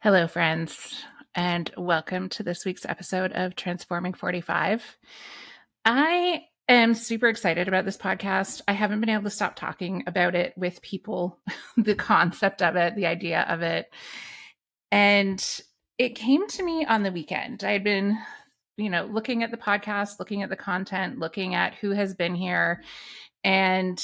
Hello, friends, and welcome to this week's episode of Transforming 45. I am super excited about this podcast. I haven't been able to stop talking about it with people, the concept of it, the idea of it. And it came to me on the weekend. I had been, you know, looking at the podcast, looking at the content, looking at who has been here. And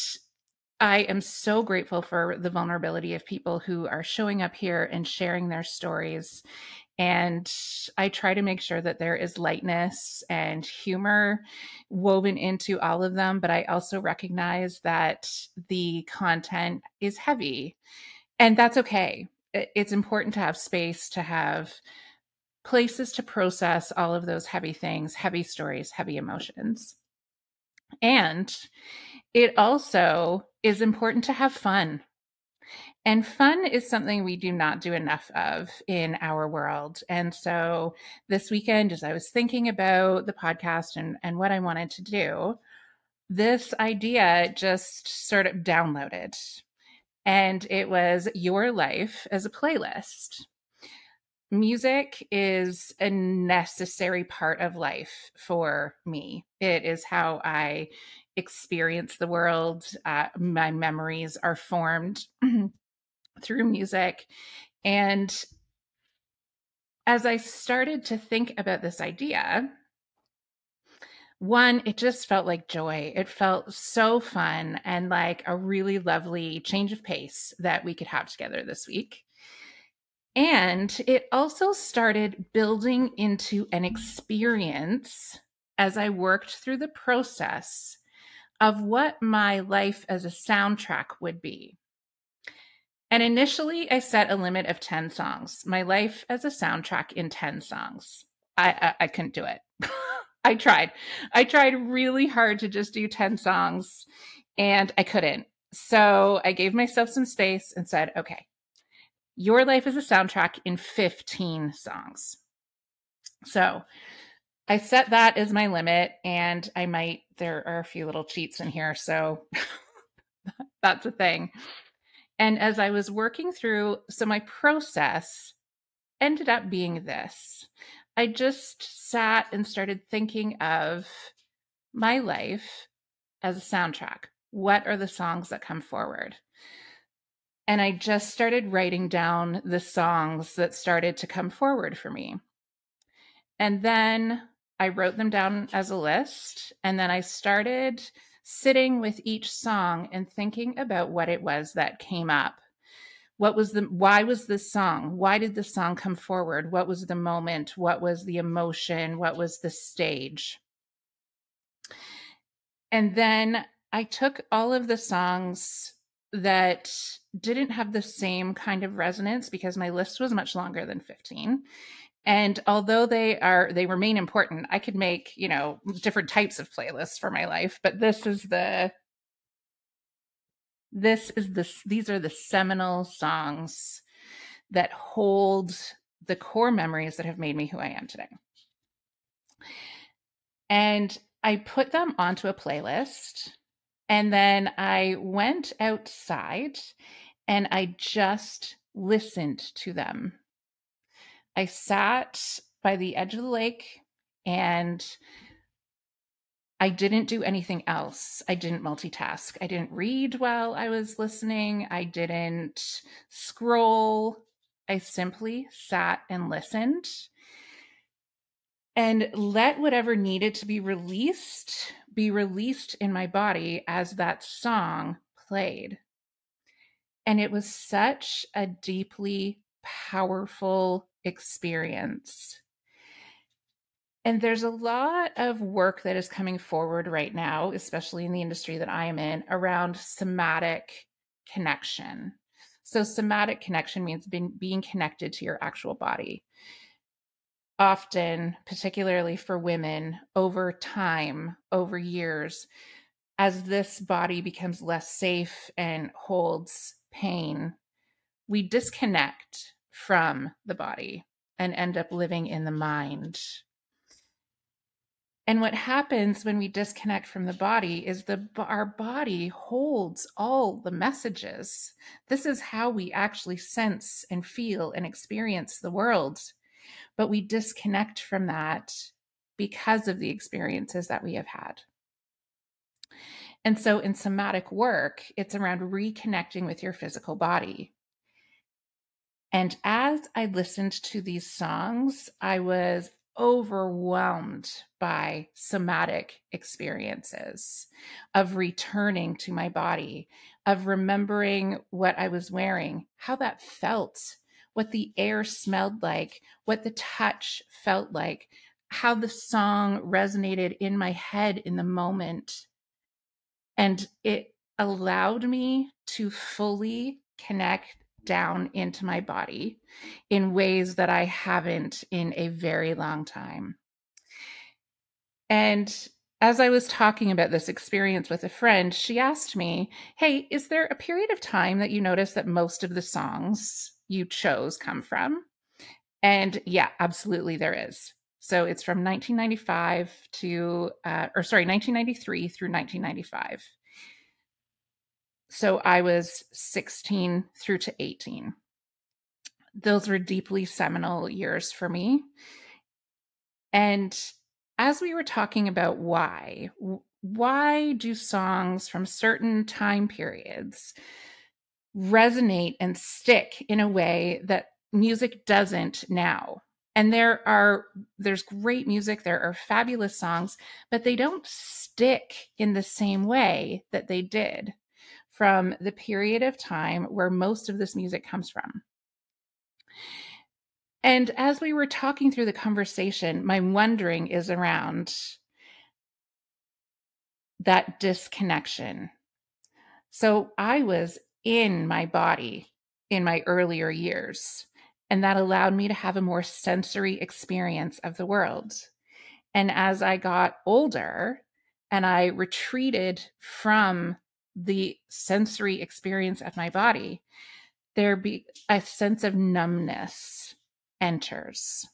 I am so grateful for the vulnerability of people who are showing up here and sharing their stories. And I try to make sure that there is lightness and humor woven into all of them. But I also recognize that the content is heavy, and that's okay. It's important to have space to have places to process all of those heavy things, heavy stories, heavy emotions. And it also is important to have fun. And fun is something we do not do enough of in our world. And so this weekend, as I was thinking about the podcast and, and what I wanted to do, this idea just sort of downloaded. And it was your life as a playlist. Music is a necessary part of life for me. It is how I experience the world. Uh, my memories are formed through music. And as I started to think about this idea, one, it just felt like joy. It felt so fun and like a really lovely change of pace that we could have together this week. And it also started building into an experience as I worked through the process of what my life as a soundtrack would be. And initially, I set a limit of 10 songs, my life as a soundtrack in 10 songs. I, I, I couldn't do it. I tried. I tried really hard to just do 10 songs and I couldn't. So I gave myself some space and said, okay, your life is a soundtrack in 15 songs. So I set that as my limit, and I might, there are a few little cheats in here. So that's a thing. And as I was working through, so my process ended up being this I just sat and started thinking of my life as a soundtrack. What are the songs that come forward? And I just started writing down the songs that started to come forward for me. And then I wrote them down as a list. And then I started sitting with each song and thinking about what it was that came up. What was the, why was this song? Why did the song come forward? What was the moment? What was the emotion? What was the stage? And then I took all of the songs that didn't have the same kind of resonance because my list was much longer than 15 and although they are they remain important i could make you know different types of playlists for my life but this is the this is this these are the seminal songs that hold the core memories that have made me who i am today. And i put them onto a playlist and then i went outside and i just listened to them I sat by the edge of the lake and I didn't do anything else. I didn't multitask. I didn't read while I was listening. I didn't scroll. I simply sat and listened and let whatever needed to be released be released in my body as that song played. And it was such a deeply powerful experience. And there's a lot of work that is coming forward right now, especially in the industry that I am in, around somatic connection. So, somatic connection means being, being connected to your actual body. Often, particularly for women, over time, over years, as this body becomes less safe and holds pain, we disconnect from the body and end up living in the mind. And what happens when we disconnect from the body is the our body holds all the messages. This is how we actually sense and feel and experience the world. But we disconnect from that because of the experiences that we have had. And so in somatic work, it's around reconnecting with your physical body. And as I listened to these songs, I was overwhelmed by somatic experiences of returning to my body, of remembering what I was wearing, how that felt, what the air smelled like, what the touch felt like, how the song resonated in my head in the moment. And it allowed me to fully connect down into my body in ways that I haven't in a very long time. And as I was talking about this experience with a friend, she asked me, Hey, is there a period of time that you notice that most of the songs you chose come from? And yeah, absolutely there is. So it's from 1995 to, uh, or sorry, 1993 through 1995 so I was 16 through to 18. Those were deeply seminal years for me. And as we were talking about why, why do songs from certain time periods resonate and stick in a way that music doesn't now? And there are there's great music, there are fabulous songs, but they don't stick in the same way that they did from the period of time where most of this music comes from. And as we were talking through the conversation, my wondering is around that disconnection. So I was in my body in my earlier years, and that allowed me to have a more sensory experience of the world. And as I got older and I retreated from the sensory experience of my body, there be a sense of numbness enters.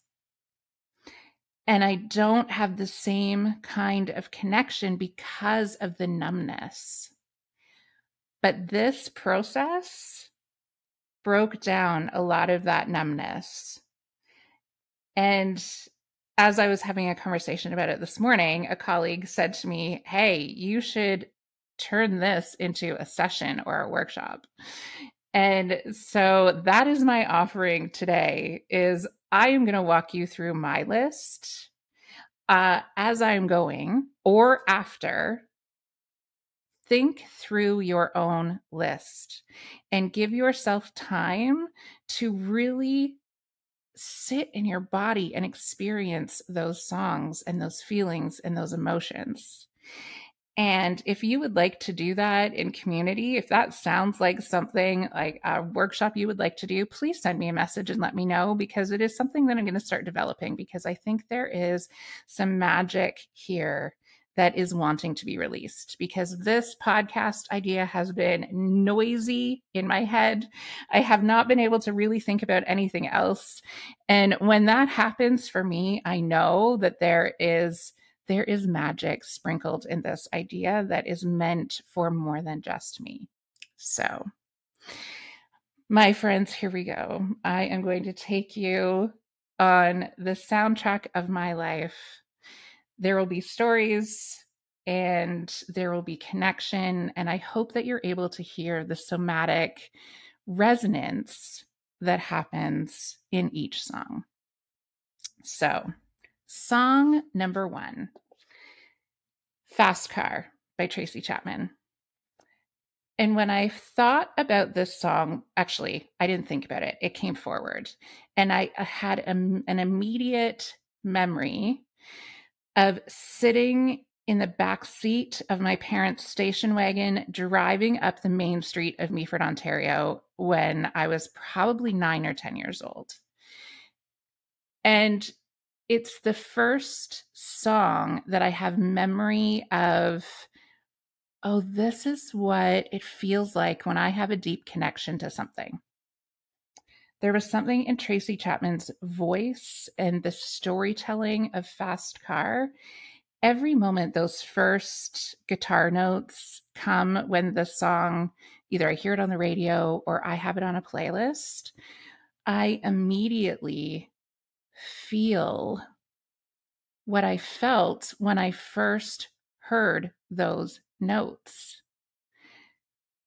And I don't have the same kind of connection because of the numbness. But this process broke down a lot of that numbness. And as I was having a conversation about it this morning, a colleague said to me, Hey, you should turn this into a session or a workshop. And so that is my offering today is I am going to walk you through my list uh, as I'm going or after. Think through your own list and give yourself time to really sit in your body and experience those songs and those feelings and those emotions. And if you would like to do that in community, if that sounds like something like a workshop you would like to do, please send me a message and let me know because it is something that I'm going to start developing because I think there is some magic here that is wanting to be released because this podcast idea has been noisy in my head. I have not been able to really think about anything else. And when that happens for me, I know that there is there is magic sprinkled in this idea that is meant for more than just me. So, my friends, here we go. I am going to take you on the soundtrack of my life. There will be stories and there will be connection. And I hope that you're able to hear the somatic resonance that happens in each song. So, Song number one Fast Car by Tracy Chapman. And when I thought about this song, actually, I didn't think about it. It came forward. And I had a, an immediate memory of sitting in the back seat of my parents' station wagon driving up the main street of Meaford, Ontario when I was probably nine or 10 years old. And it's the first song that I have memory of. Oh, this is what it feels like when I have a deep connection to something. There was something in Tracy Chapman's voice and the storytelling of Fast Car every moment those first guitar notes come when the song either I hear it on the radio or I have it on a playlist, I immediately feel what I felt when I first heard those notes.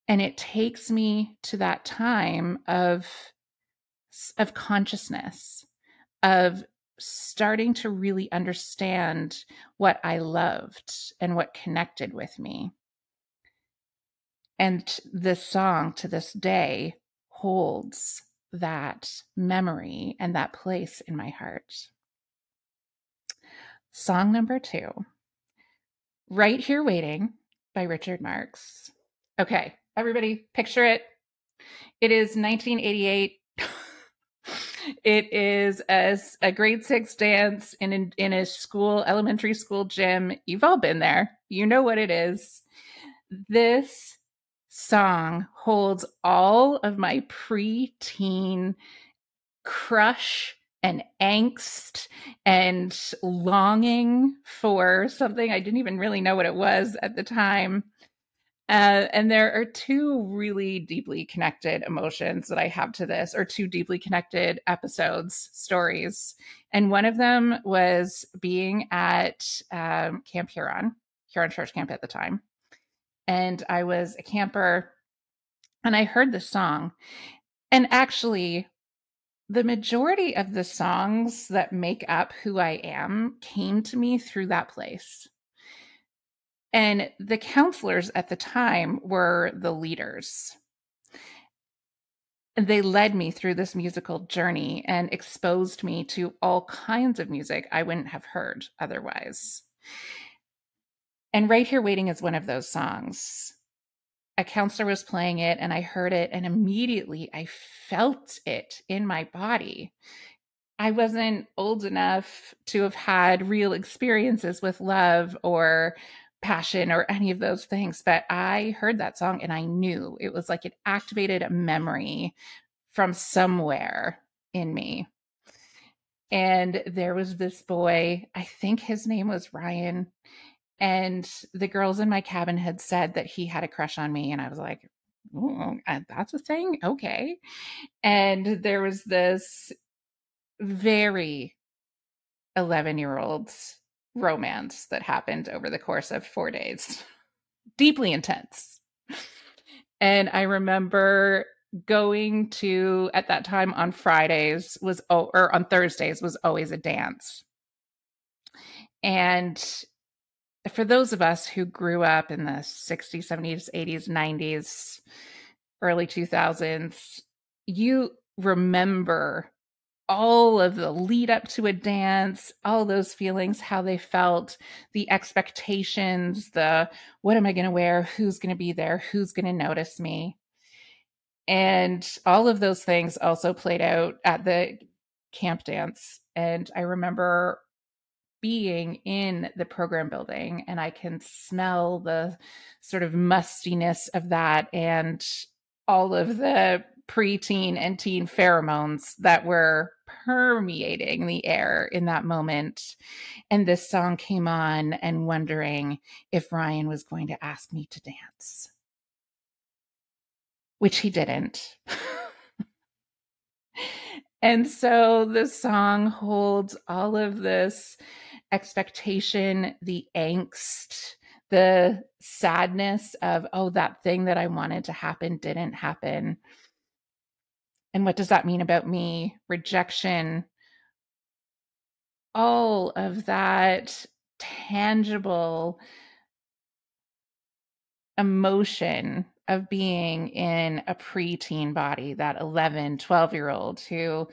And it takes me to that time of of consciousness of starting to really understand what I loved and what connected with me. And this song to this day holds that memory and that place in my heart. Song number two Right Here Waiting by Richard Marx. Okay, everybody, picture it. It is 1988 it is a, a grade six dance in a, in a school, elementary school gym. You've all been there. You know what it is. This song holds all of my preteen crush and angst and longing for something I didn't even really know what it was at the time. Uh, and there are two really deeply connected emotions that I have to this, or two deeply connected episodes, stories. And one of them was being at um, Camp Huron, Huron Church Camp at the time. And I was a camper and I heard the song. And actually, the majority of the songs that make up who I am came to me through that place. And the counselors at the time were the leaders. They led me through this musical journey and exposed me to all kinds of music I wouldn't have heard otherwise. And Right Here Waiting is one of those songs. A counselor was playing it and I heard it, and immediately I felt it in my body. I wasn't old enough to have had real experiences with love or passion or any of those things, but I heard that song and I knew it was like it activated a memory from somewhere in me. And there was this boy, I think his name was Ryan, and the girls in my cabin had said that he had a crush on me. And I was like, oh, that's a thing? Okay. And there was this very 11 year old romance that happened over the course of four days. Deeply intense. And I remember going to at that time on Fridays was or on Thursdays was always a dance. And for those of us who grew up in the 60s, 70s, 80s, 90s, early 2000s, you remember all of the lead up to a dance, all those feelings, how they felt, the expectations, the what am I going to wear, who's going to be there, who's going to notice me. And all of those things also played out at the camp dance. And I remember being in the program building and I can smell the sort of mustiness of that and all of the preteen and teen pheromones that were permeating the air in that moment. And this song came on, and wondering if Ryan was going to ask me to dance, which he didn't. and so the song holds all of this expectation, the angst, the sadness of, oh, that thing that I wanted to happen didn't happen and what does that mean about me? Rejection, all of that tangible emotion of being in a preteen body, that 11, 12 year old who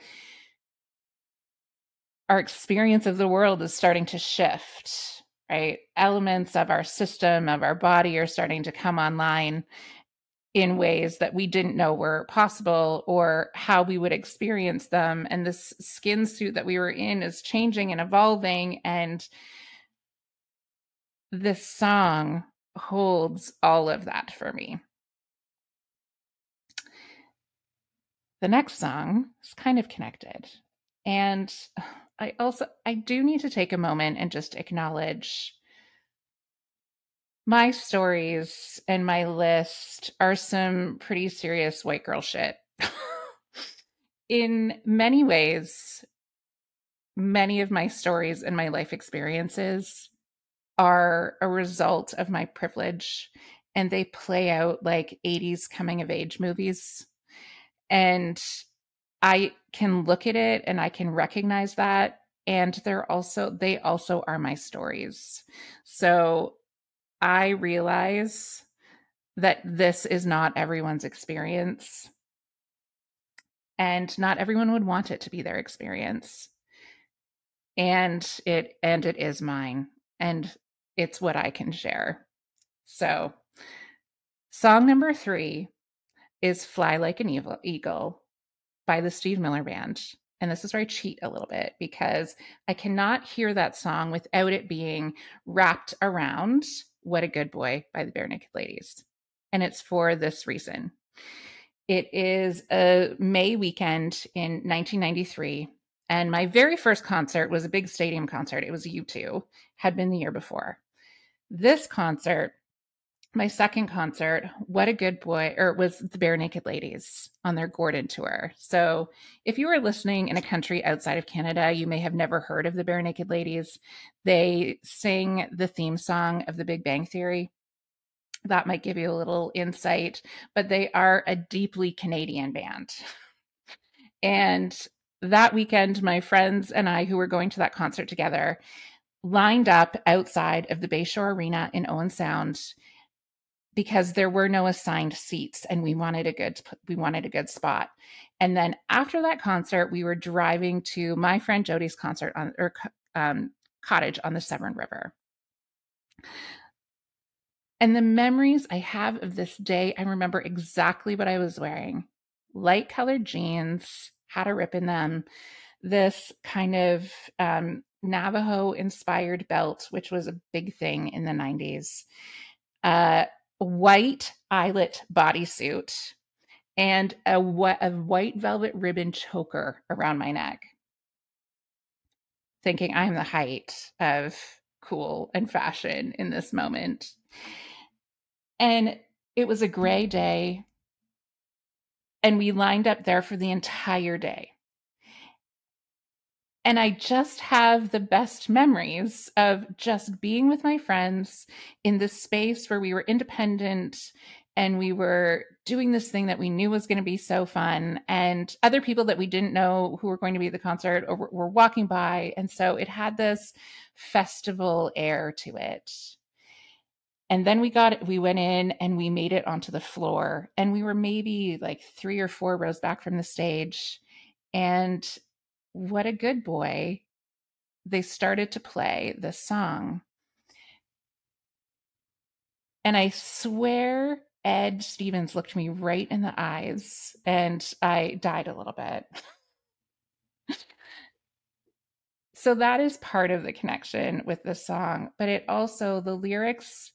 our experience of the world is starting to shift, right? Elements of our system, of our body are starting to come online in ways that we didn't know were possible or how we would experience them. And this skin suit that we were in is changing and evolving. And this song holds all of that for me. The next song is kind of connected. And I also I do need to take a moment and just acknowledge my stories and my list are some pretty serious white girl shit. In many ways, many of my stories and my life experiences are a result of my privilege and they play out like 80s coming of age movies. And I can look at it and I can recognize that and they're also they also are my stories. So I realize that this is not everyone's experience. And not everyone would want it to be their experience. And it and it is mine. And it's what I can share. So song number three is Fly Like an Evil Eagle by the Steve Miller Band. And this is where I cheat a little bit because I cannot hear that song without it being wrapped around what a Good Boy by the Barenaked Ladies. And it's for this reason. It is a May weekend in 1993. And my very first concert was a big stadium concert. It was U2, had been the year before. This concert, my second concert, What a Good Boy, or it was the Barenaked Ladies on their Gordon tour. So if you are listening in a country outside of Canada, you may have never heard of the Barenaked Ladies. They sing the theme song of the Big Bang Theory. That might give you a little insight, but they are a deeply Canadian band. And that weekend, my friends and I, who were going to that concert together, lined up outside of the Bayshore Arena in Owen Sound because there were no assigned seats and we wanted a good we wanted a good spot. And then after that concert, we were driving to my friend Jody's concert on or um, cottage on the Severn River. And the memories I have of this day, I remember exactly what I was wearing light colored jeans, had a rip in them, this kind of um, Navajo inspired belt, which was a big thing in the 90s, uh, white eyelet bodysuit, and a, a white velvet ribbon choker around my neck. Thinking I'm the height of cool and fashion in this moment. And it was a gray day. And we lined up there for the entire day. And I just have the best memories of just being with my friends in this space where we were independent and we were doing this thing that we knew was going to be so fun. And other people that we didn't know who were going to be at the concert or were walking by. And so it had this festival air to it. And then we got it, we went in and we made it onto the floor. And we were maybe like three or four rows back from the stage. And what a good boy, they started to play this song. And I swear Ed Stevens looked me right in the eyes and I died a little bit. so that is part of the connection with the song, but it also, the lyrics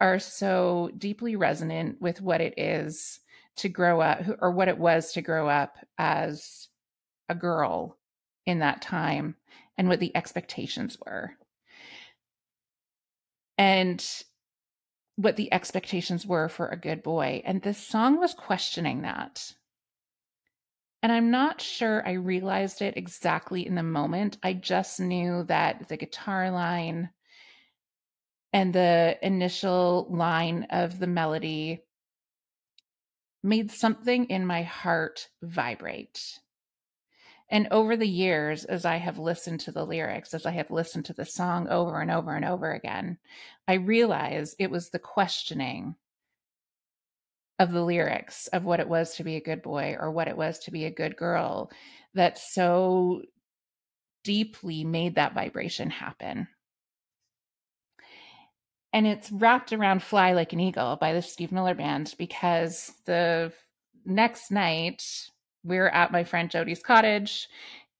are so deeply resonant with what it is to grow up or what it was to grow up as a girl in that time and what the expectations were. And what the expectations were for a good boy. And this song was questioning that. And I'm not sure I realized it exactly in the moment. I just knew that the guitar line and the initial line of the melody made something in my heart vibrate. And over the years, as I have listened to the lyrics, as I have listened to the song over and over and over again, I realize it was the questioning of the lyrics of what it was to be a good boy or what it was to be a good girl that so deeply made that vibration happen. and it's wrapped around Fly Like an Eagle by the Steve Miller Band because the next night we're at my friend Jody's cottage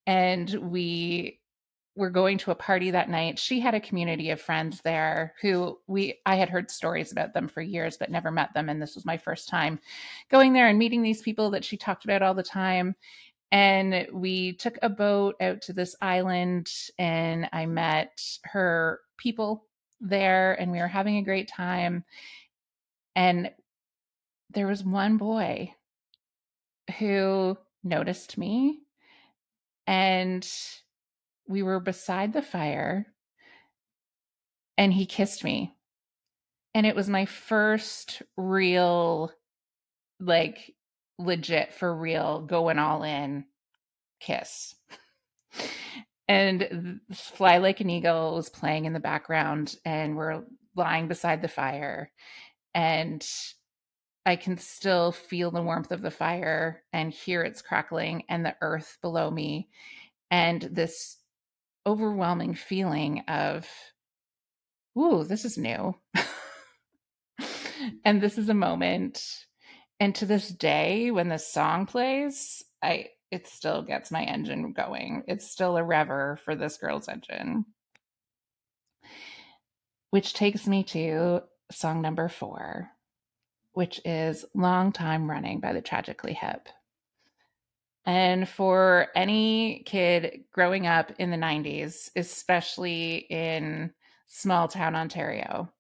and we were going to a party that night. She had a community of friends there who we I had heard stories about them for years but never met them and this was my first time going there and meeting these people that she talked about all the time. And we took a boat out to this island and I met her people there and we were having a great time. And there was one boy who noticed me and we were beside the fire and he kissed me. And it was my first real, like, legit for real, going all in kiss. and Fly Like an Eagle was playing in the background, and we're lying beside the fire. And I can still feel the warmth of the fire and hear its crackling and the earth below me. And this overwhelming feeling of, ooh, this is new. and this is a moment. And to this day, when this song plays, I it still gets my engine going. It's still a rever for this girl's engine. Which takes me to song number four, which is Long Time Running by the Tragically Hip. And for any kid growing up in the 90s, especially in small town Ontario,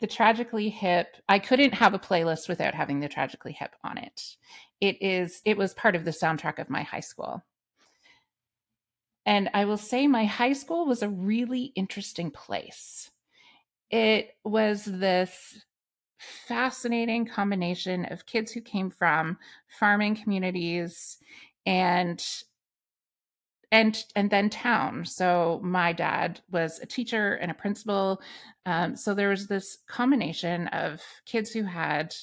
the Tragically Hip, I couldn't have a playlist without having the Tragically Hip on it. It is it was part of the soundtrack of my high school. And I will say my high school was a really interesting place. It was this fascinating combination of kids who came from farming communities and and and then town. So my dad was a teacher and a principal. Um, so there was this combination of kids who had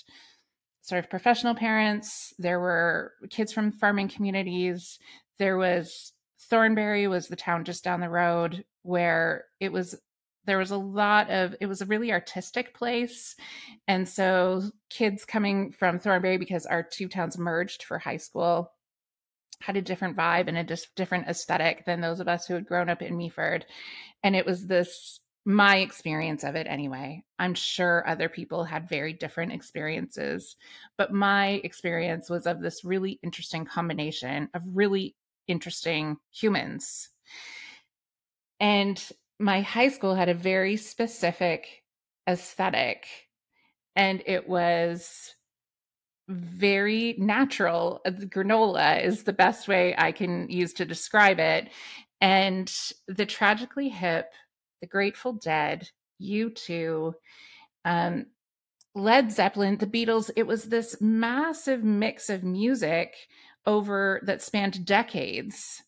sort of professional parents. There were kids from farming communities. There was thornbury was the town just down the road where it was there was a lot of it was a really artistic place and so kids coming from thornbury because our two towns merged for high school had a different vibe and a just different aesthetic than those of us who had grown up in Meaford. And it was this my experience of it anyway. I'm sure other people had very different experiences, but my experience was of this really interesting combination of really interesting humans. And my high school had a very specific aesthetic, and it was very natural. Uh, granola is the best way I can use to describe it. And the tragically hip, the Grateful Dead, U2, um, Led Zeppelin, the Beatles, it was this massive mix of music over that spanned decades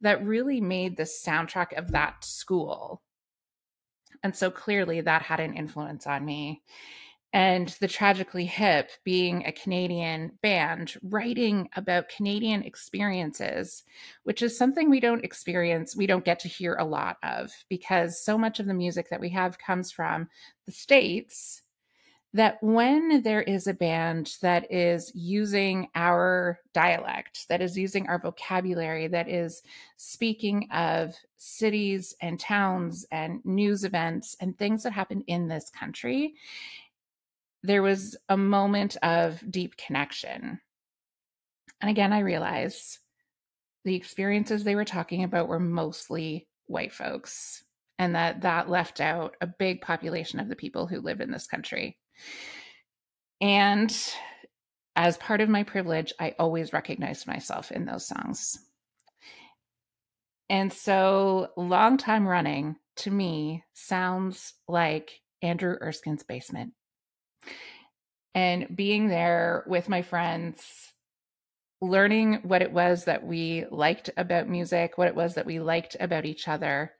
that really made the soundtrack of that school. And so clearly that had an influence on me and the Tragically Hip being a Canadian band writing about Canadian experiences, which is something we don't experience, we don't get to hear a lot of because so much of the music that we have comes from the States. That when there is a band that is using our dialect, that is using our vocabulary, that is speaking of cities and towns and news events and things that happen in this country, there was a moment of deep connection. And again, I realize the experiences they were talking about were mostly white folks, and that that left out a big population of the people who live in this country. And as part of my privilege, I always recognized myself in those songs. And so, long time running to me sounds like Andrew Erskine's basement and being there with my friends learning what it was that we liked about music, what it was that we liked about each other.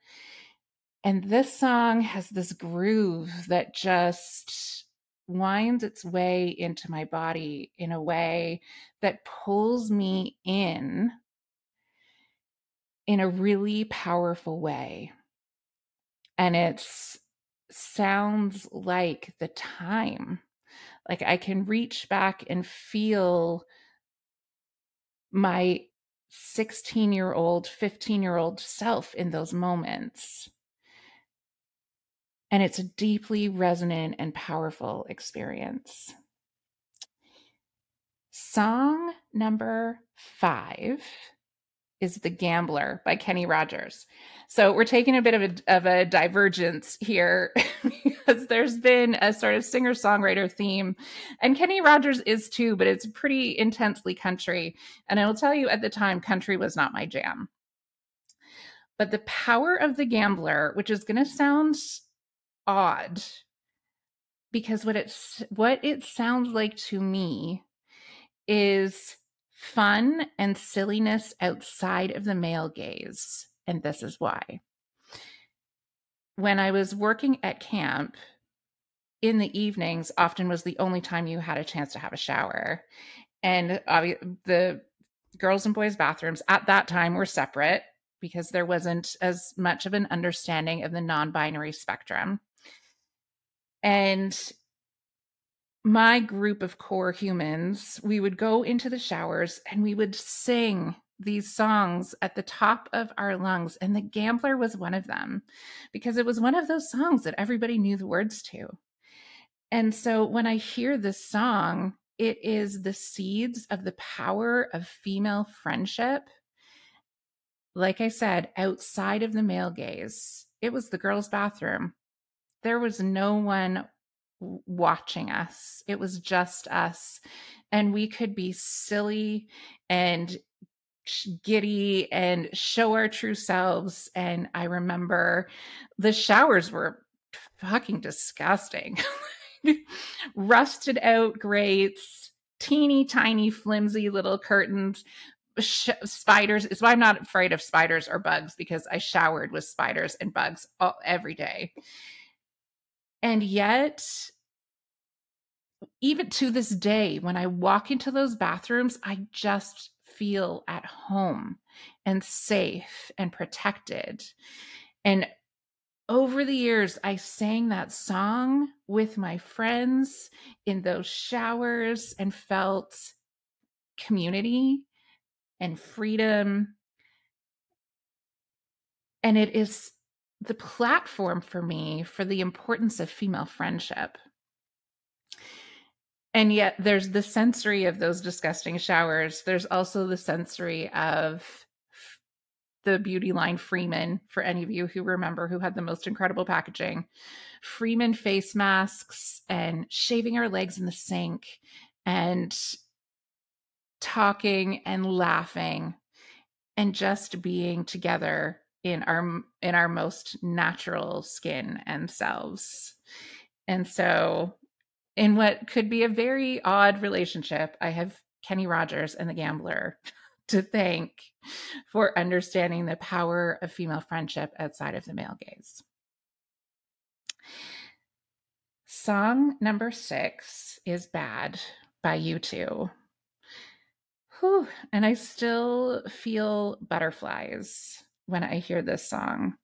And this song has this groove that just winds its way into my body in a way that pulls me in in a really powerful way. And it's sounds like the time. Like I can reach back and feel my 16 year old, 15 year old self in those moments. And it's a deeply resonant and powerful experience. Song number five is The Gambler by Kenny Rogers. So we're taking a bit of a, of a divergence here because there's been a sort of singer songwriter theme, and Kenny Rogers is too, but it's pretty intensely country. And I will tell you at the time, country was not my jam. But the power of the gambler, which is going to sound odd, because what it's what it sounds like to me is fun and silliness outside of the male gaze. And this is why. When I was working at camp, in the evenings often was the only time you had a chance to have a shower. And the girls' and boys' bathrooms at that time were separate because there wasn't as much of an understanding of the non binary spectrum. And my group of core humans, we would go into the showers and we would sing these songs at the top of our lungs. And The Gambler was one of them because it was one of those songs that everybody knew the words to. And so when I hear this song, it is the seeds of the power of female friendship. Like I said, outside of the male gaze, it was the girls' bathroom. There was no one watching us. It was just us. And we could be silly and giddy and show our true selves. And I remember the showers were fucking disgusting. Rusted out grates, teeny tiny, flimsy little curtains. Sh- spiders is why I'm not afraid of spiders or bugs because I showered with spiders and bugs all, every day. And yet, even to this day, when I walk into those bathrooms, I just feel at home and safe and protected. And over the years, I sang that song with my friends in those showers and felt community and freedom. And it is the platform for me for the importance of female friendship. And yet there's the sensory of those disgusting showers. There's also the sensory of the beauty line Freeman, for any of you who remember who had the most incredible packaging. Freeman face masks and shaving our legs in the sink and talking and laughing and just being together in our in our most natural skin and selves. And so in what could be a very odd relationship, I have Kenny Rogers and the gambler to thank for understanding the power of female friendship outside of the male gaze. Song number six is Bad by U2. Whew, and I still feel butterflies when I hear this song.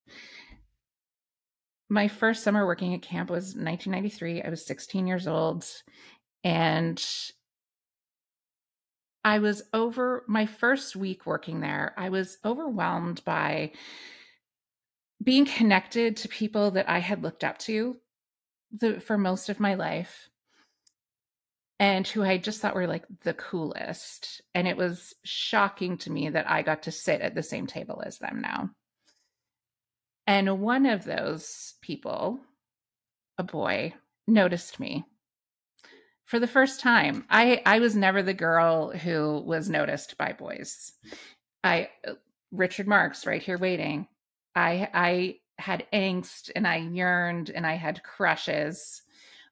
My first summer working at camp was 1993. I was 16 years old. And I was over my first week working there. I was overwhelmed by being connected to people that I had looked up to the, for most of my life and who I just thought were like the coolest. And it was shocking to me that I got to sit at the same table as them now. And one of those people, a boy, noticed me for the first time. I I was never the girl who was noticed by boys. I Richard Marx right here waiting. I I had angst and I yearned and I had crushes,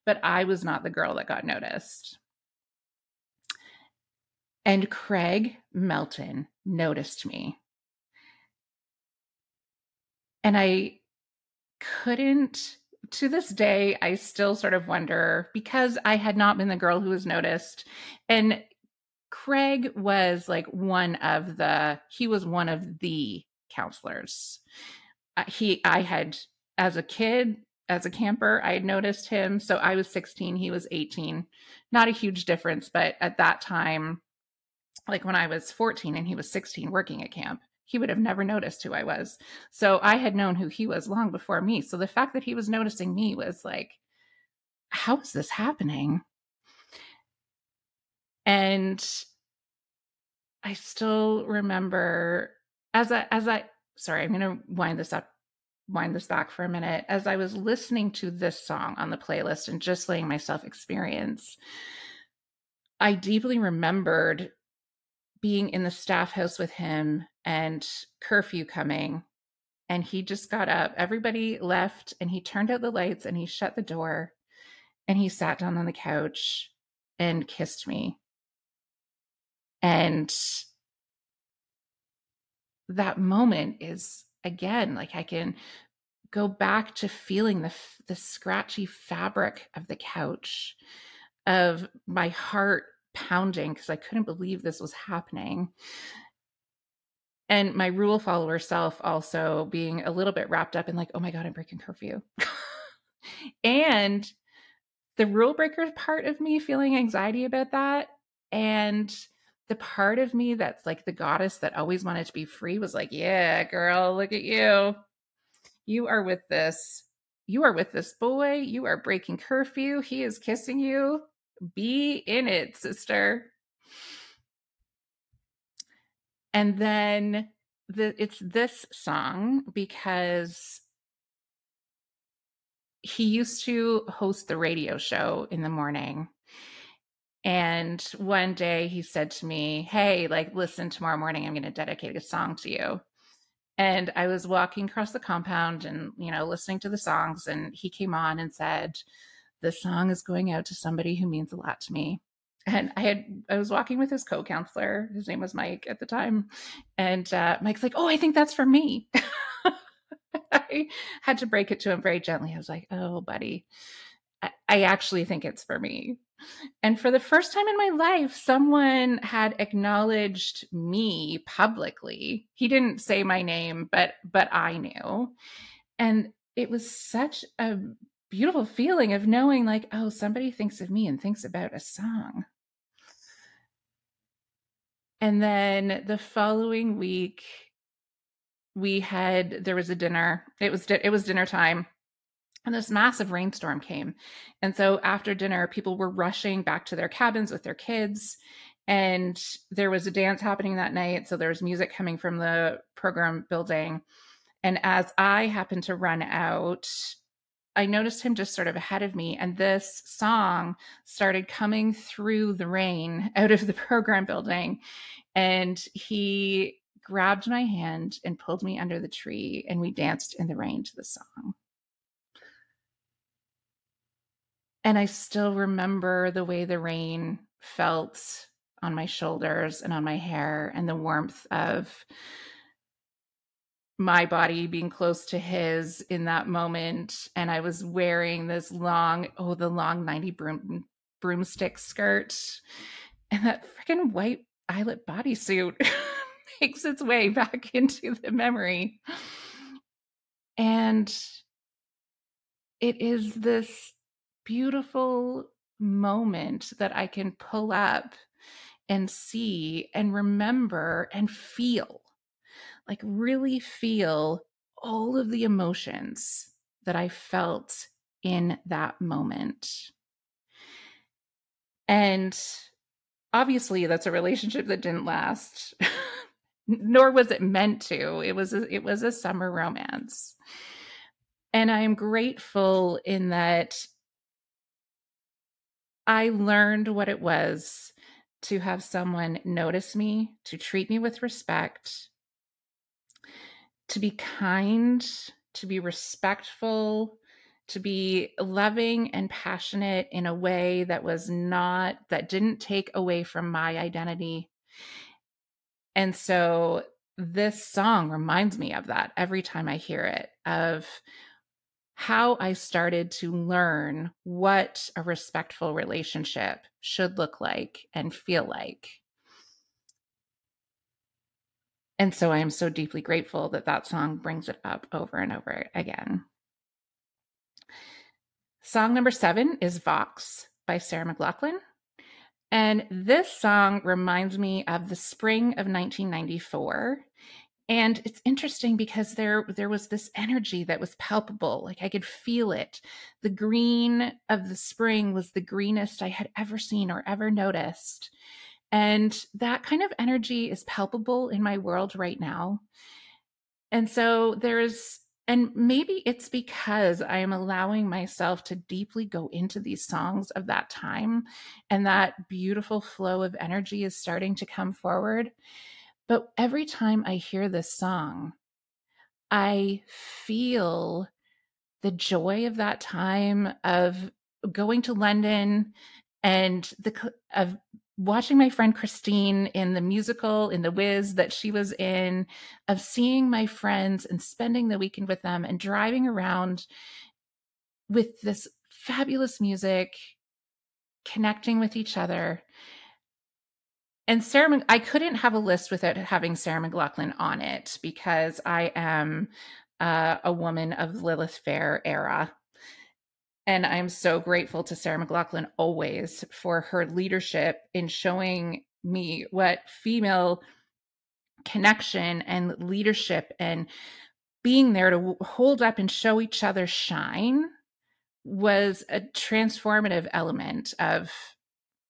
but I was not the girl that got noticed. And Craig Melton noticed me. And I couldn't to this day, I still sort of wonder because I had not been the girl who was noticed. And Craig was like one of the, he was one of the counselors. Uh, he, I had, as a kid, as a camper. I had noticed him. So I was 16, he was 18. Not a huge difference, but at that time, like when I was 14 and he was 16 working at camp, he would have never noticed who I was. So I had known who he was long before me. So the fact that he was noticing me was like, how is this happening? And I still remember as I as I sorry, I'm going to wind this up wind this back for a minute as I was listening to this song on the playlist and just letting myself experience I deeply remembered being in the staff house with him and curfew coming and he just got up everybody left and he turned out the lights and he shut the door and he sat down on the couch and kissed me. And that moment is again like i can go back to feeling the the scratchy fabric of the couch of my heart pounding because i couldn't believe this was happening and my rule follower self also being a little bit wrapped up in like oh my god i'm breaking curfew and the rule breaker part of me feeling anxiety about that and the part of me that's like the goddess that always wanted to be free was like, yeah, girl, look at you. You are with this. You are with this boy. You are breaking curfew. He is kissing you. Be in it, sister. And then the it's this song because he used to host the radio show in the morning and one day he said to me, Hey, like, listen, tomorrow morning I'm going to dedicate a song to you. And I was walking across the compound and, you know, listening to the songs. And he came on and said, This song is going out to somebody who means a lot to me. And I had, I was walking with his co counselor. His name was Mike at the time. And uh, Mike's like, Oh, I think that's for me. I had to break it to him very gently. I was like, Oh, buddy, I, I actually think it's for me. And for the first time in my life, someone had acknowledged me publicly. He didn't say my name, but but I knew. And it was such a beautiful feeling of knowing like, oh, somebody thinks of me and thinks about a song. And then the following week we had there was a dinner. It was it was dinner time and this massive rainstorm came. And so after dinner, people were rushing back to their cabins with their kids. And there was a dance happening that night. So there was music coming from the program building. And as I happened to run out, I noticed him just sort of ahead of me. And this song started coming through the rain out of the program building. And he grabbed my hand and pulled me under the tree. And we danced in the rain to the song. And I still remember the way the rain felt on my shoulders and on my hair and the warmth of my body being close to his in that moment and i was wearing this long oh the long 90 broom broomstick skirt and that freaking white eyelet bodysuit makes its way back into the memory and it is this beautiful moment that I can pull up and see and remember and feel. Like, really feel all of the emotions that I felt in that moment. And obviously, that's a relationship that didn't last. nor was it meant to it was a, it was a summer romance and i am grateful in that I learned what it was to have someone notice me, to treat me with respect, to be kind, to be respectful, to be loving and passionate in a way that was not, that didn't take away from my identity. And so this song reminds me of that every time I hear it of how I started to learn what a respectful relationship should look like and feel like. And so I am so deeply grateful that that song brings it up over and over again. Song number seven is Vox by Sarah McLachlan. And this song reminds me of the spring of 1994. And it's interesting because there there was this energy that was palpable. Like I could feel it. The green of the spring was the greenest I had ever seen or ever noticed. And that kind of energy is palpable in my world right now. And so there's and maybe it's because I am allowing myself to deeply go into these songs of that time and that beautiful flow of energy is starting to come forward. But every time I hear this song, I feel the joy of that time of going to London and the of watching my friend Christine in the musical in the Wiz that she was in, of seeing my friends and spending the weekend with them and driving around with this fabulous music, connecting with each other. And Sarah, I couldn't have a list without having Sarah McLachlan on it because I am uh, a woman of Lilith Fair era. And I'm so grateful to Sarah McLachlan always for her leadership in showing me what female connection and leadership and being there to hold up and show each other shine was a transformative element of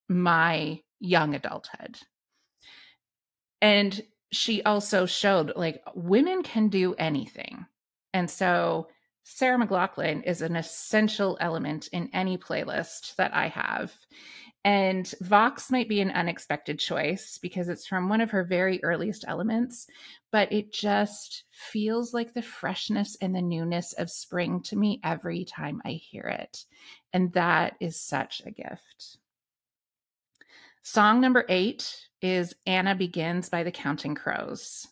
my young adulthood. And she also showed like women can do anything. And so Sarah McLachlan is an essential element in any playlist that I have. And Vox might be an unexpected choice because it's from one of her very earliest elements, but it just feels like the freshness and the newness of spring to me every time I hear it. And that is such a gift. Song number eight is Anna Begins by the Counting Crows.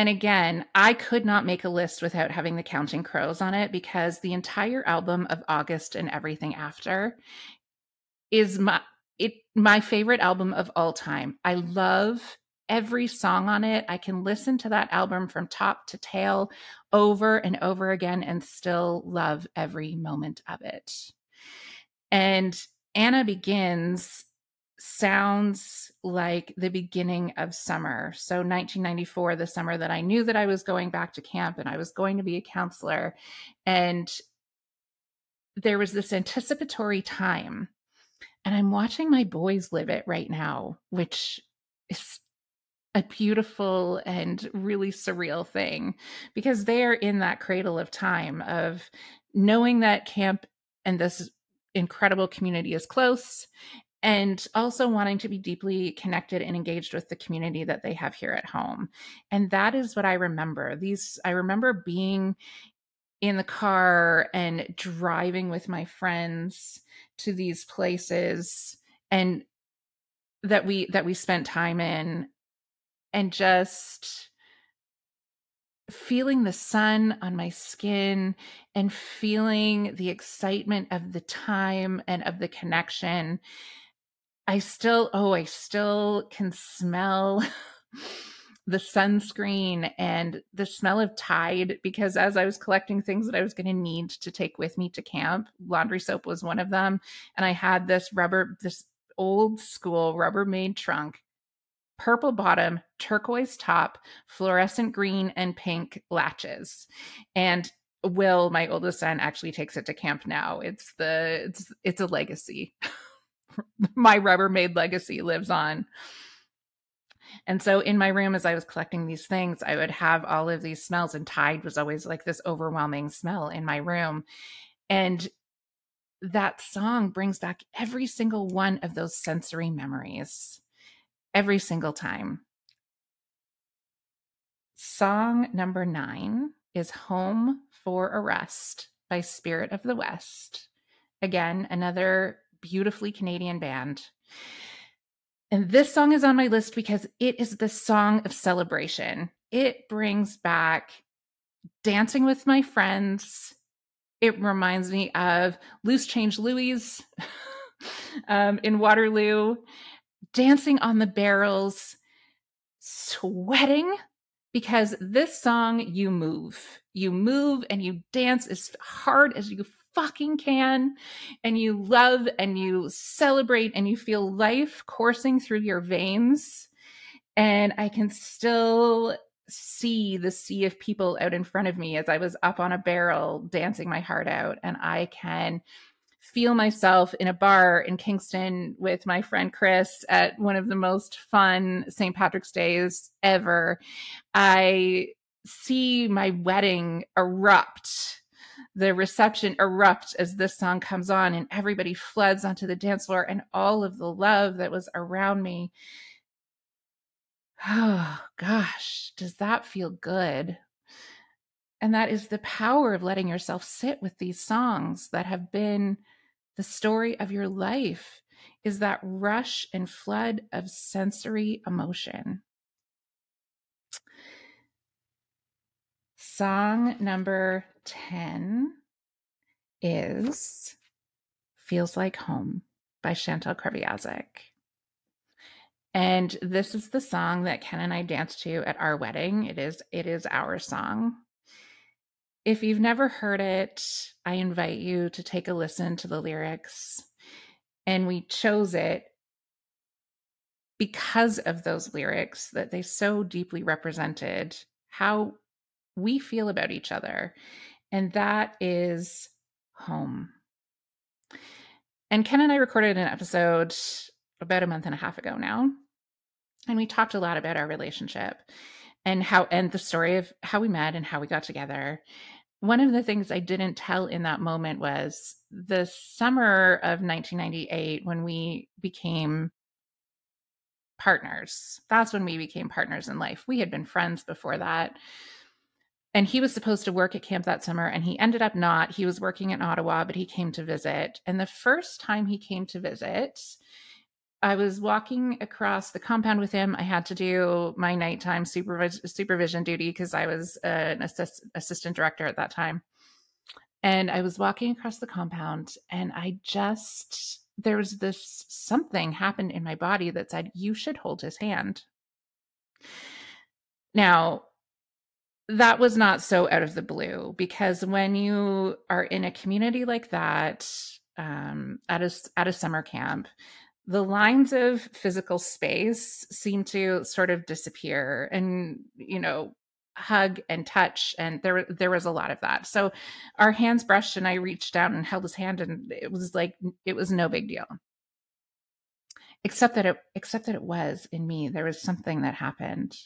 And again, I could not make a list without having the Counting Crows on it because the entire album of August and everything after is my it my favorite album of all time. I love every song on it. I can listen to that album from top to tail over and over again and still love every moment of it. And Anna begins sounds like the beginning of summer. So 1994, the summer that I knew that I was going back to camp and I was going to be a counselor. And there was this anticipatory time. And I'm watching my boys live it right now, which is a beautiful and really surreal thing because they're in that cradle of time of knowing that camp and this incredible community is close and also wanting to be deeply connected and engaged with the community that they have here at home. And that is what I remember. These, I remember being in the car and driving with my friends to these places and that we that we spent time in and just feeling the sun on my skin and feeling the excitement of the time and of the connection I still, oh, I still can smell the sunscreen and the smell of Tide because as I was collecting things that I was going to need to take with me to camp, laundry soap was one of them. And I had this rubber, this old school Rubbermaid trunk, purple bottom, turquoise top, fluorescent green and pink latches. And Will, my oldest son, actually takes it to camp now. It's the it's it's a legacy. my Rubbermaid legacy lives on. And so in my room, as I was collecting these things, I would have all of these smells, and Tide was always like this overwhelming smell in my room. And that song brings back every single one of those sensory memories, every single time. Song number nine is Home for a Rest by Spirit of the West. Again, another beautifully Canadian band. And this song is on my list because it is the song of celebration. It brings back dancing with my friends. It reminds me of Loose Change Louie's um, in Waterloo, dancing on the barrels, sweating because this song, you move. You move and you dance as hard as you fucking can. And you love and you celebrate and you feel life coursing through your veins. And I can still see the sea of people out in front of me as I was up on a barrel dancing my heart out. And I can feel myself in a bar in Kingston with my friend Chris at one of the most fun St. Patrick's Days ever. I see my wedding erupt, the reception erupt as this song comes on, and everybody floods onto the dance floor, and all of the love that was around me. Oh gosh, does that feel good? And that is the power of letting yourself sit with these songs that have been the story of your life is that rush and flood of sensory emotion. Song number 10 is Feels Like Home by Chantal Kreviazuk. And this is the song that Ken and I danced to at our wedding. It is it is our song. If you've never heard it, I invite you to take a listen to the lyrics. And we chose it because of those lyrics that they so deeply represented how we feel about each other. And that is home. And Ken and I recorded an episode about a month and a half ago now. And we talked a lot about our relationship and how and the story of how we met and how we got together. One of the things I didn't tell in that moment was the summer of 1998 when we became partners. That's when we became partners in life. We had been friends before that. And he was supposed to work at camp that summer and he ended up not. He was working in Ottawa, but he came to visit. And the first time he came to visit, I was walking across the compound with him. I had to do my nighttime supervis- supervision duty because I was uh, an assist- assistant director at that time. And I was walking across the compound, and I just, there was this something happened in my body that said, You should hold his hand. Now, that was not so out of the blue because when you are in a community like that, um, at a at a summer camp, the lines of physical space seem to sort of disappear and you know hug and touch and there there was a lot of that. So our hands brushed and i reached out and held his hand and it was like it was no big deal. Except that it except that it was in me there was something that happened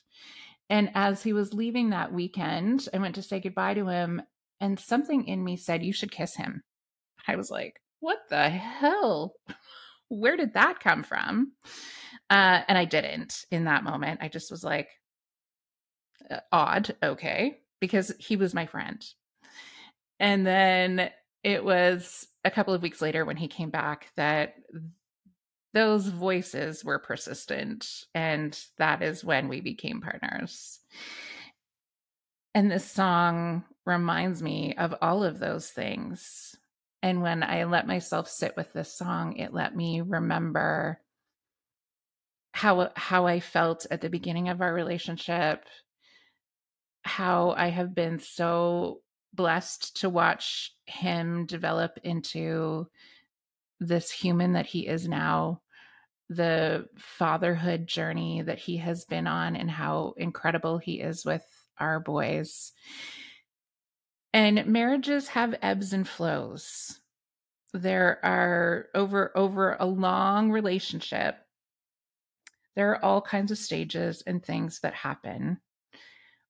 and as he was leaving that weekend i went to say goodbye to him and something in me said you should kiss him i was like what the hell where did that come from? Uh, and I didn't in that moment. I just was like, uh, odd, okay, because he was my friend. And then it was a couple of weeks later when he came back that those voices were persistent. And that is when we became partners. And this song reminds me of all of those things and when I let myself sit with this song, it let me remember how how I felt at the beginning of our relationship, how I have been so blessed to watch him develop into this human that he is now, the fatherhood journey that he has been on, and how incredible he is with our boys. And marriages have ebbs and flows. There are over over a long relationship. There are all kinds of stages and things that happen.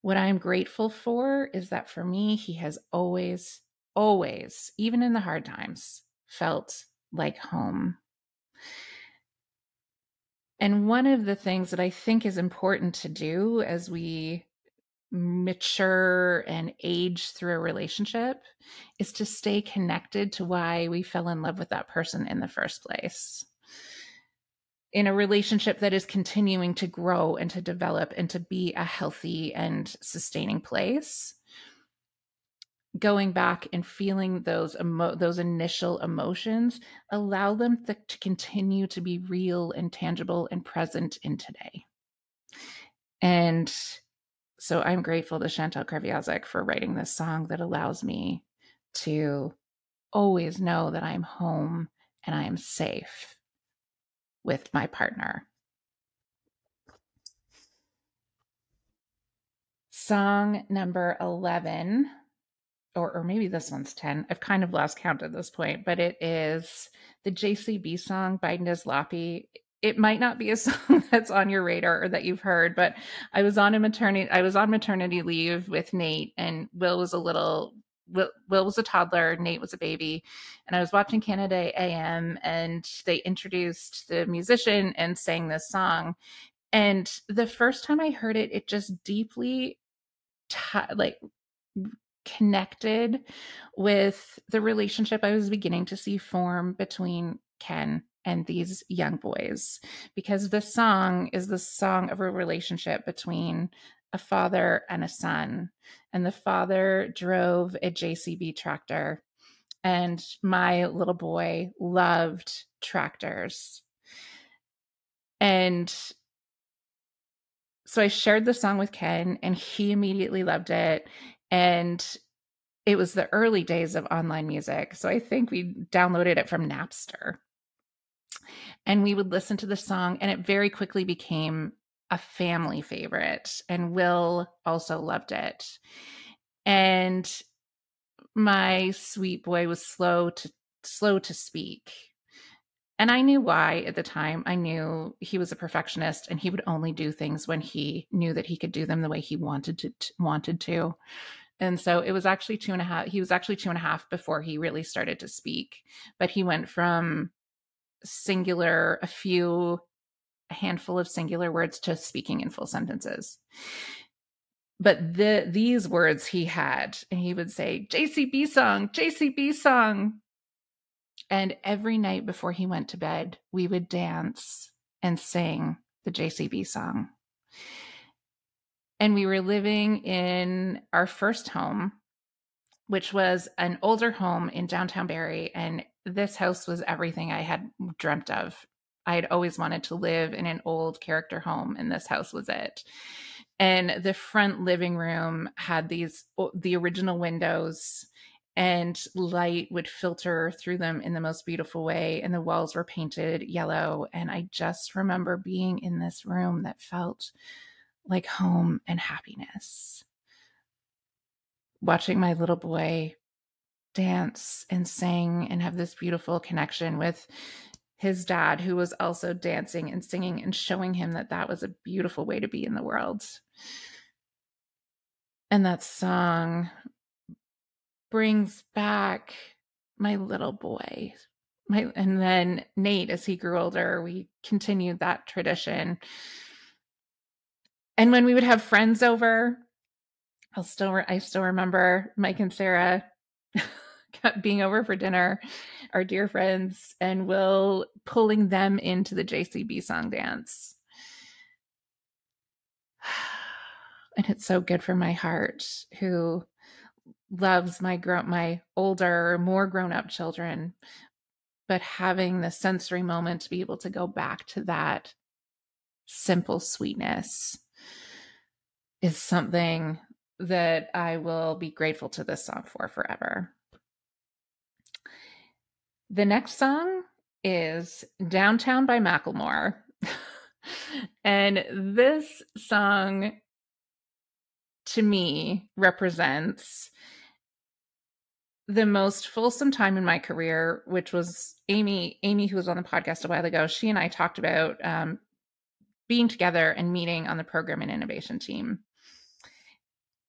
What I am grateful for is that for me, he has always, always, even in the hard times, felt like home. And one of the things that I think is important to do as we mature and age through a relationship is to stay connected to why we fell in love with that person in the first place. In a relationship that is continuing to grow and to develop and to be a healthy and sustaining place, going back and feeling those emo- those initial emotions allow them th- to continue to be real and tangible and present in today. And So I'm grateful to Chantal Kreviazuk for writing this song that allows me to always know that I'm home and I am safe with my partner. Song number 11, or, or maybe this one's 10. I've kind of lost count at this point, but it is the JCB song by Nizlopi. It might not be a song that's on your radar or that you've heard, but I was on a maternity I was on maternity leave with Nate and Will was a little Will, Will was a toddler, Nate was a baby, and I was watching Canada AM, and they introduced the musician and sang this song. And the first time I heard it, it just deeply, t- like, connected with the relationship I was beginning to see form between Ken and these young boys, because this song is the song of a relationship between a father and a son. And the father drove a JCB tractor, and my little boy loved tractors. And so I shared the song with Ken, and he immediately loved it. And it was the early days of online music. So I think we downloaded it from Napster. And we would listen to the song, and it very quickly became a family favorite, and Will also loved it. And my sweet boy was slow to slow to speak. And I knew why at the time. I knew he was a perfectionist and he would only do things when he knew that he could do them the way he wanted to wanted to. And so it was actually two and a half. He was actually two and a half before he really started to speak. But he went from singular, a few a handful of singular words to speaking in full sentences. But the these words he had, and he would say, JCB song, JCB song. And every night before he went to bed, we would dance and sing the JCB song. And we were living in our first home, which was an older home in downtown Barrie. And this house was everything I had dreamt of I had always wanted to live in an old character home, and this house was it. And the front living room had these the original windows, and light would filter through them in the most beautiful way. And the walls were painted yellow. And I just remember being in this room that felt like home and happiness. Watching my little boy dance and sing and have this beautiful connection with his dad, who was also dancing and singing and showing him that that was a beautiful way to be in the world. And that song brings back my little boy. My, and then Nate, as he grew older, we continued that tradition. And when we would have friends over, I'll still, I still remember Mike and Sarah being over for dinner, our dear friends, and Will pulling them into the JCB song dance. And it's so good for my heart, who loves my grown my older, more grown-up children, but having the sensory moment to be able to go back to that simple sweetness is something that I will be grateful to this song for forever. The next song is Downtown by Macklemore. and this song to me represents the most fulsome time in my career, which was Amy, Amy, who was on the podcast a while ago. She and I talked about um, being together and meeting on the program and innovation team.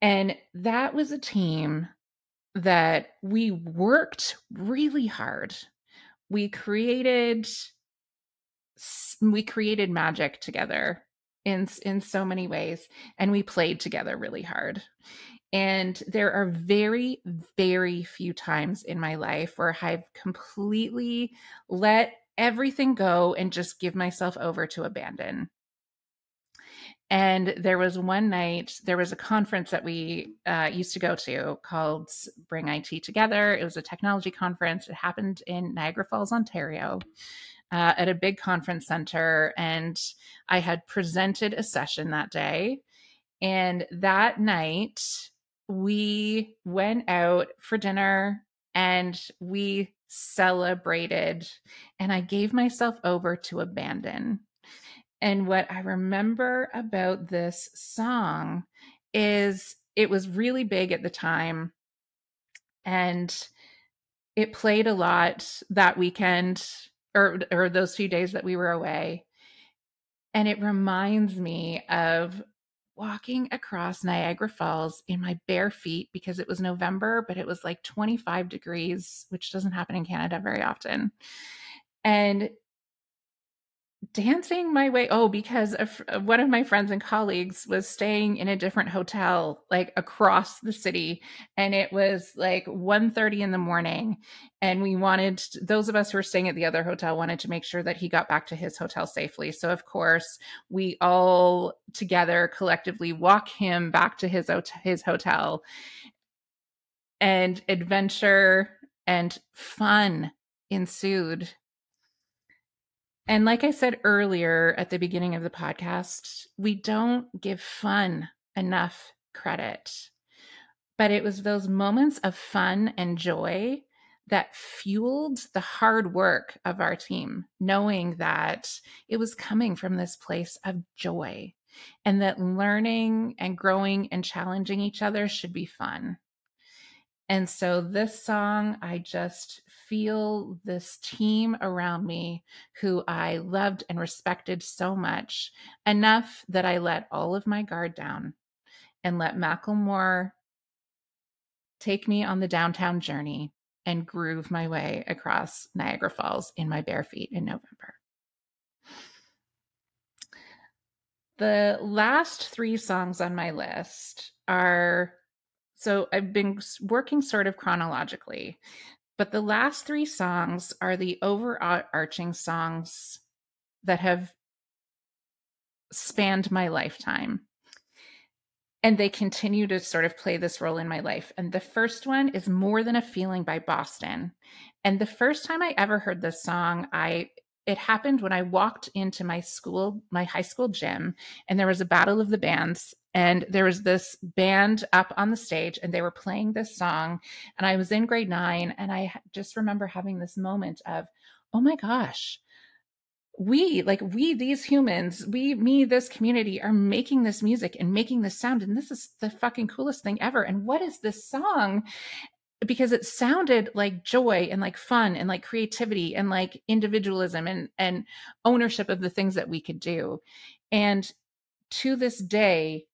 And that was a team that we worked really hard. We created we created magic together in in so many ways and we played together really hard. And there are very very few times in my life where I've completely let everything go and just give myself over to abandon and there was one night, there was a conference that we uh, used to go to called Bring IT Together. It was a technology conference. It happened in Niagara Falls, Ontario, uh, at a big conference center. And I had presented a session that day. And that night, we went out for dinner and we celebrated. And I gave myself over to abandon. And what I remember about this song is it was really big at the time. And it played a lot that weekend or or those few days that we were away. And it reminds me of walking across Niagara Falls in my bare feet because it was November, but it was like 25 degrees, which doesn't happen in Canada very often. And dancing my way oh because of, uh, one of my friends and colleagues was staying in a different hotel like across the city and it was like 1.30 in the morning and we wanted those of us who were staying at the other hotel wanted to make sure that he got back to his hotel safely. So of course we all together collectively walk him back to his his hotel and adventure and fun ensued and like I said earlier at the beginning of the podcast, we don't give fun enough credit. But it was those moments of fun and joy that fueled the hard work of our team, knowing that it was coming from this place of joy and that learning and growing and challenging each other should be fun. And so this song, I just feel this team around me who I loved and respected so much enough that I let all of my guard down and let Macklemore take me on the downtown journey and groove my way across Niagara Falls in my bare feet in November. The last three songs on my list are so I've been working sort of chronologically, but the last three songs are the overarching songs that have spanned my lifetime. And they continue to sort of play this role in my life. And the first one is More Than a Feeling by Boston. And the first time I ever heard this song, I it happened when I walked into my school, my high school gym, and there was a battle of the bands. And there was this band up on the stage, and they were playing this song. And I was in grade nine, and I just remember having this moment of, oh my gosh, we like we these humans we me this community are making this music and making this sound and this is the fucking coolest thing ever and what is this song because it sounded like joy and like fun and like creativity and like individualism and and ownership of the things that we could do and to this day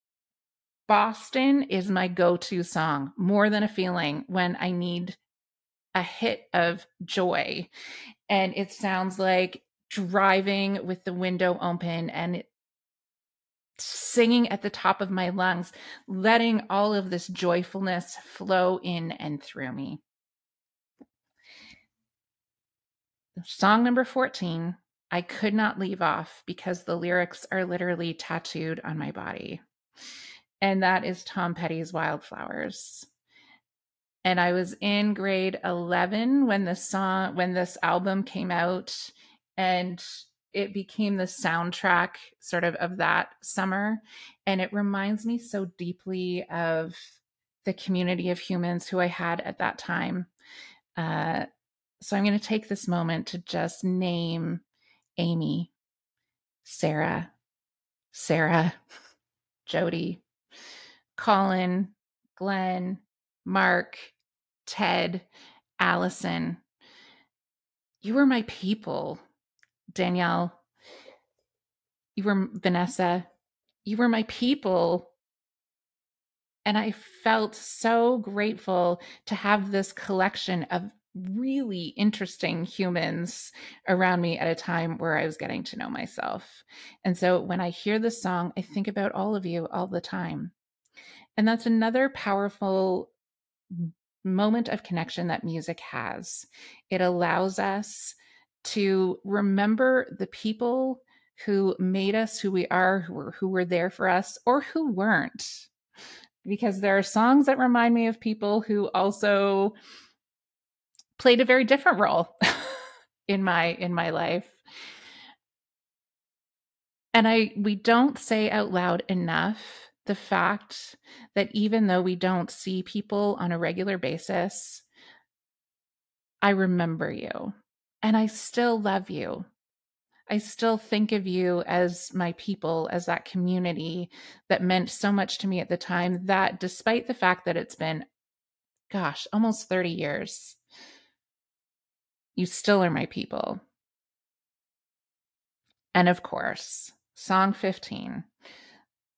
boston is my go-to song more than a feeling when i need a hit of joy and it sounds like driving with the window open and singing at the top of my lungs, letting all of this joyfulness flow in and through me. Song number 14, I could not leave off because the lyrics are literally tattooed on my body. And that is Tom Petty's Wildflowers. And I was in grade 11 when the song when this album came out and it became the soundtrack sort of of that summer and it reminds me so deeply of the community of humans who i had at that time uh, so i'm going to take this moment to just name amy sarah sarah jody colin glenn mark ted allison you were my people Danielle, you were Vanessa, you were my people. And I felt so grateful to have this collection of really interesting humans around me at a time where I was getting to know myself. And so when I hear this song, I think about all of you all the time. And that's another powerful moment of connection that music has. It allows us to remember the people who made us who we are, who were, who were there for us, or who weren't. Because there are songs that remind me of people who also played a very different role in my in my life. And I we don't say out loud enough the fact that even though we don't see people on a regular basis, I remember you and I still love you. I still think of you as my people, as that community that meant so much to me at the time. That despite the fact that it's been, gosh, almost 30 years, you still are my people. And of course, song 15.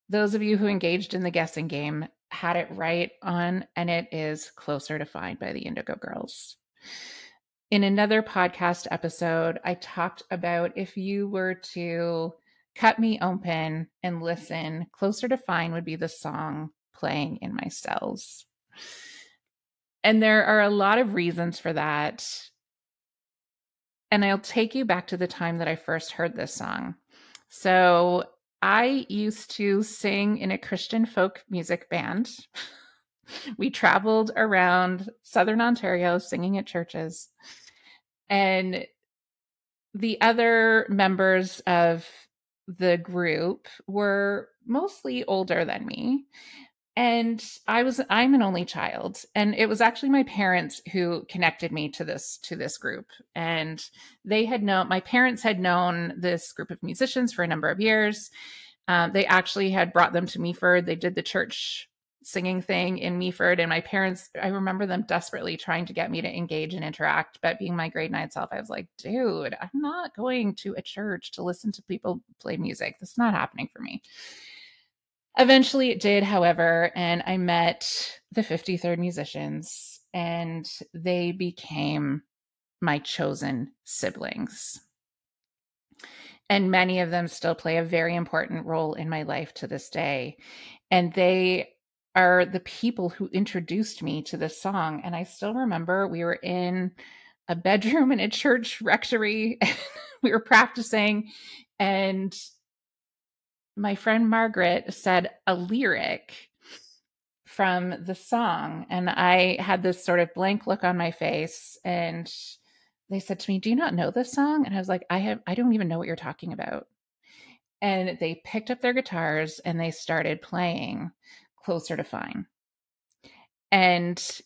Those of you who engaged in the guessing game had it right on, and it is Closer to Fine by the Indigo Girls. In another podcast episode, I talked about if you were to cut me open and listen, Closer to Fine would be the song playing in my cells. And there are a lot of reasons for that. And I'll take you back to the time that I first heard this song. So I used to sing in a Christian folk music band. we traveled around Southern Ontario singing at churches. And the other members of the group were mostly older than me. And I was I'm an only child and it was actually my parents who connected me to this to this group and they had known my parents had known this group of musicians for a number of years. Um, they actually had brought them to Meaford. They did the church singing thing in Meaford. And my parents, I remember them desperately trying to get me to engage and interact. But being my grade nine self, I was like, dude, I'm not going to a church to listen to people play music. That's not happening for me. Eventually it did, however, and I met the 53rd musicians and they became my chosen siblings. And many of them still play a very important role in my life to this day. And they are the people who introduced me to this song. And I still remember we were in a bedroom in a church rectory. we were practicing, and my friend Margaret said a lyric from the song. And I had this sort of blank look on my face. And they said to me, Do you not know this song? And I was like, I have, I don't even know what you're talking about. And they picked up their guitars and they started playing closer to fine. And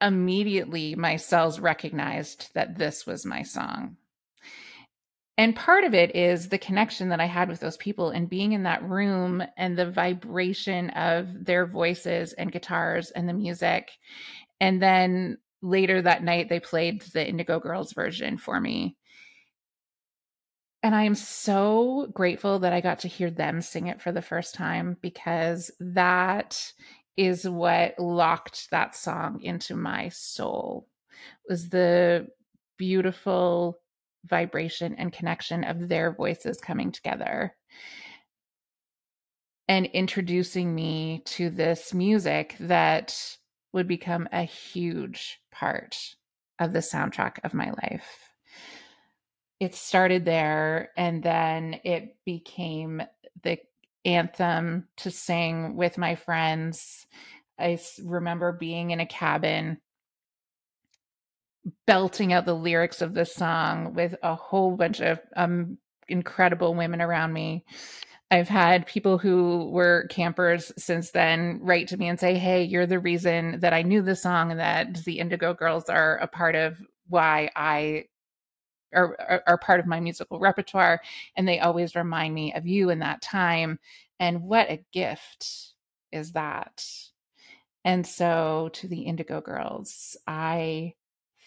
immediately my cells recognized that this was my song. And part of it is the connection that I had with those people and being in that room and the vibration of their voices and guitars and the music. And then later that night, they played the Indigo Girls version for me. And I am so grateful that I got to hear them sing it for the first time because that is what locked that song into my soul was the beautiful vibration and connection of their voices coming together and introducing me to this music that would become a huge part of the soundtrack of my life it started there and then it became the anthem to sing with my friends. I remember being in a cabin belting out the lyrics of the song with a whole bunch of um, incredible women around me. I've had people who were campers since then write to me and say, Hey, you're the reason that I knew the song and that the Indigo Girls are a part of why I are, are, are part of my musical repertoire and they always remind me of you in that time and what a gift is that and so to the indigo girls i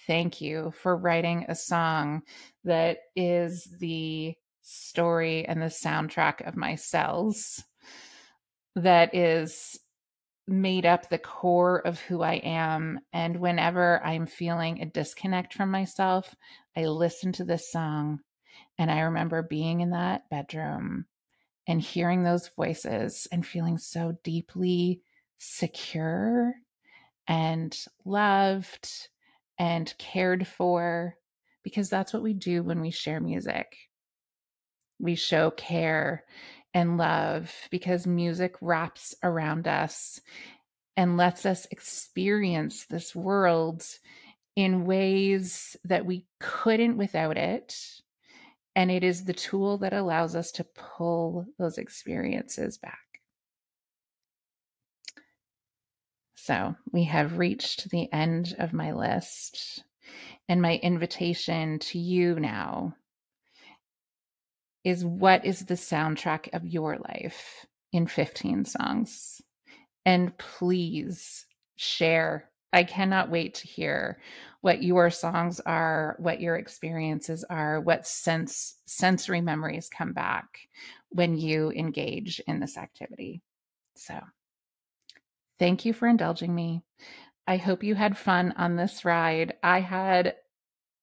thank you for writing a song that is the story and the soundtrack of my cells that is made up the core of who I am. And whenever I'm feeling a disconnect from myself, I listen to this song. And I remember being in that bedroom and hearing those voices and feeling so deeply secure and loved and cared for because that's what we do when we share music. We show care and love because music wraps around us and lets us experience this world in ways that we couldn't without it. And it is the tool that allows us to pull those experiences back. So we have reached the end of my list. And my invitation to you now is what is the soundtrack of your life in 15 songs? And please share. I cannot wait to hear what your songs are, what your experiences are, what sense sensory memories come back when you engage in this activity. So, thank you for indulging me. I hope you had fun on this ride. I had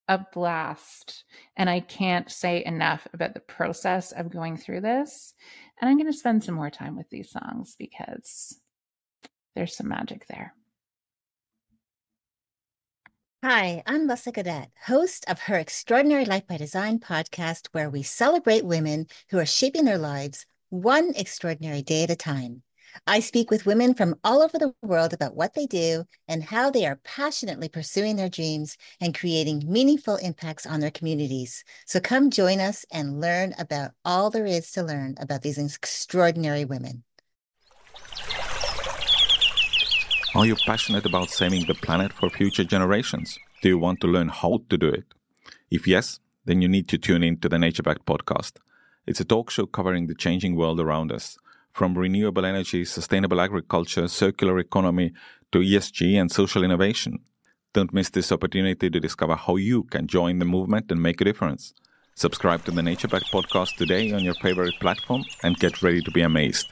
a blast, and I can't say enough about the process of going through this. And I'm going to spend some more time with these songs because there's some magic there. Hi, I'm Lessa Gadet, host of her Extraordinary Life by Design podcast, where we celebrate women who are shaping their lives one extraordinary day at a time. I speak with women from all over the world about what they do and how they are passionately pursuing their dreams and creating meaningful impacts on their communities. So come join us and learn about all there is to learn about these extraordinary women. Are you passionate about saving the planet for future generations? Do you want to learn how to do it? If yes, then you need to tune in to the Nature Backed podcast. It's a talk show covering the changing world around us, from renewable energy, sustainable agriculture, circular economy to ESG and social innovation. Don't miss this opportunity to discover how you can join the movement and make a difference. Subscribe to the Nature Backed podcast today on your favorite platform and get ready to be amazed.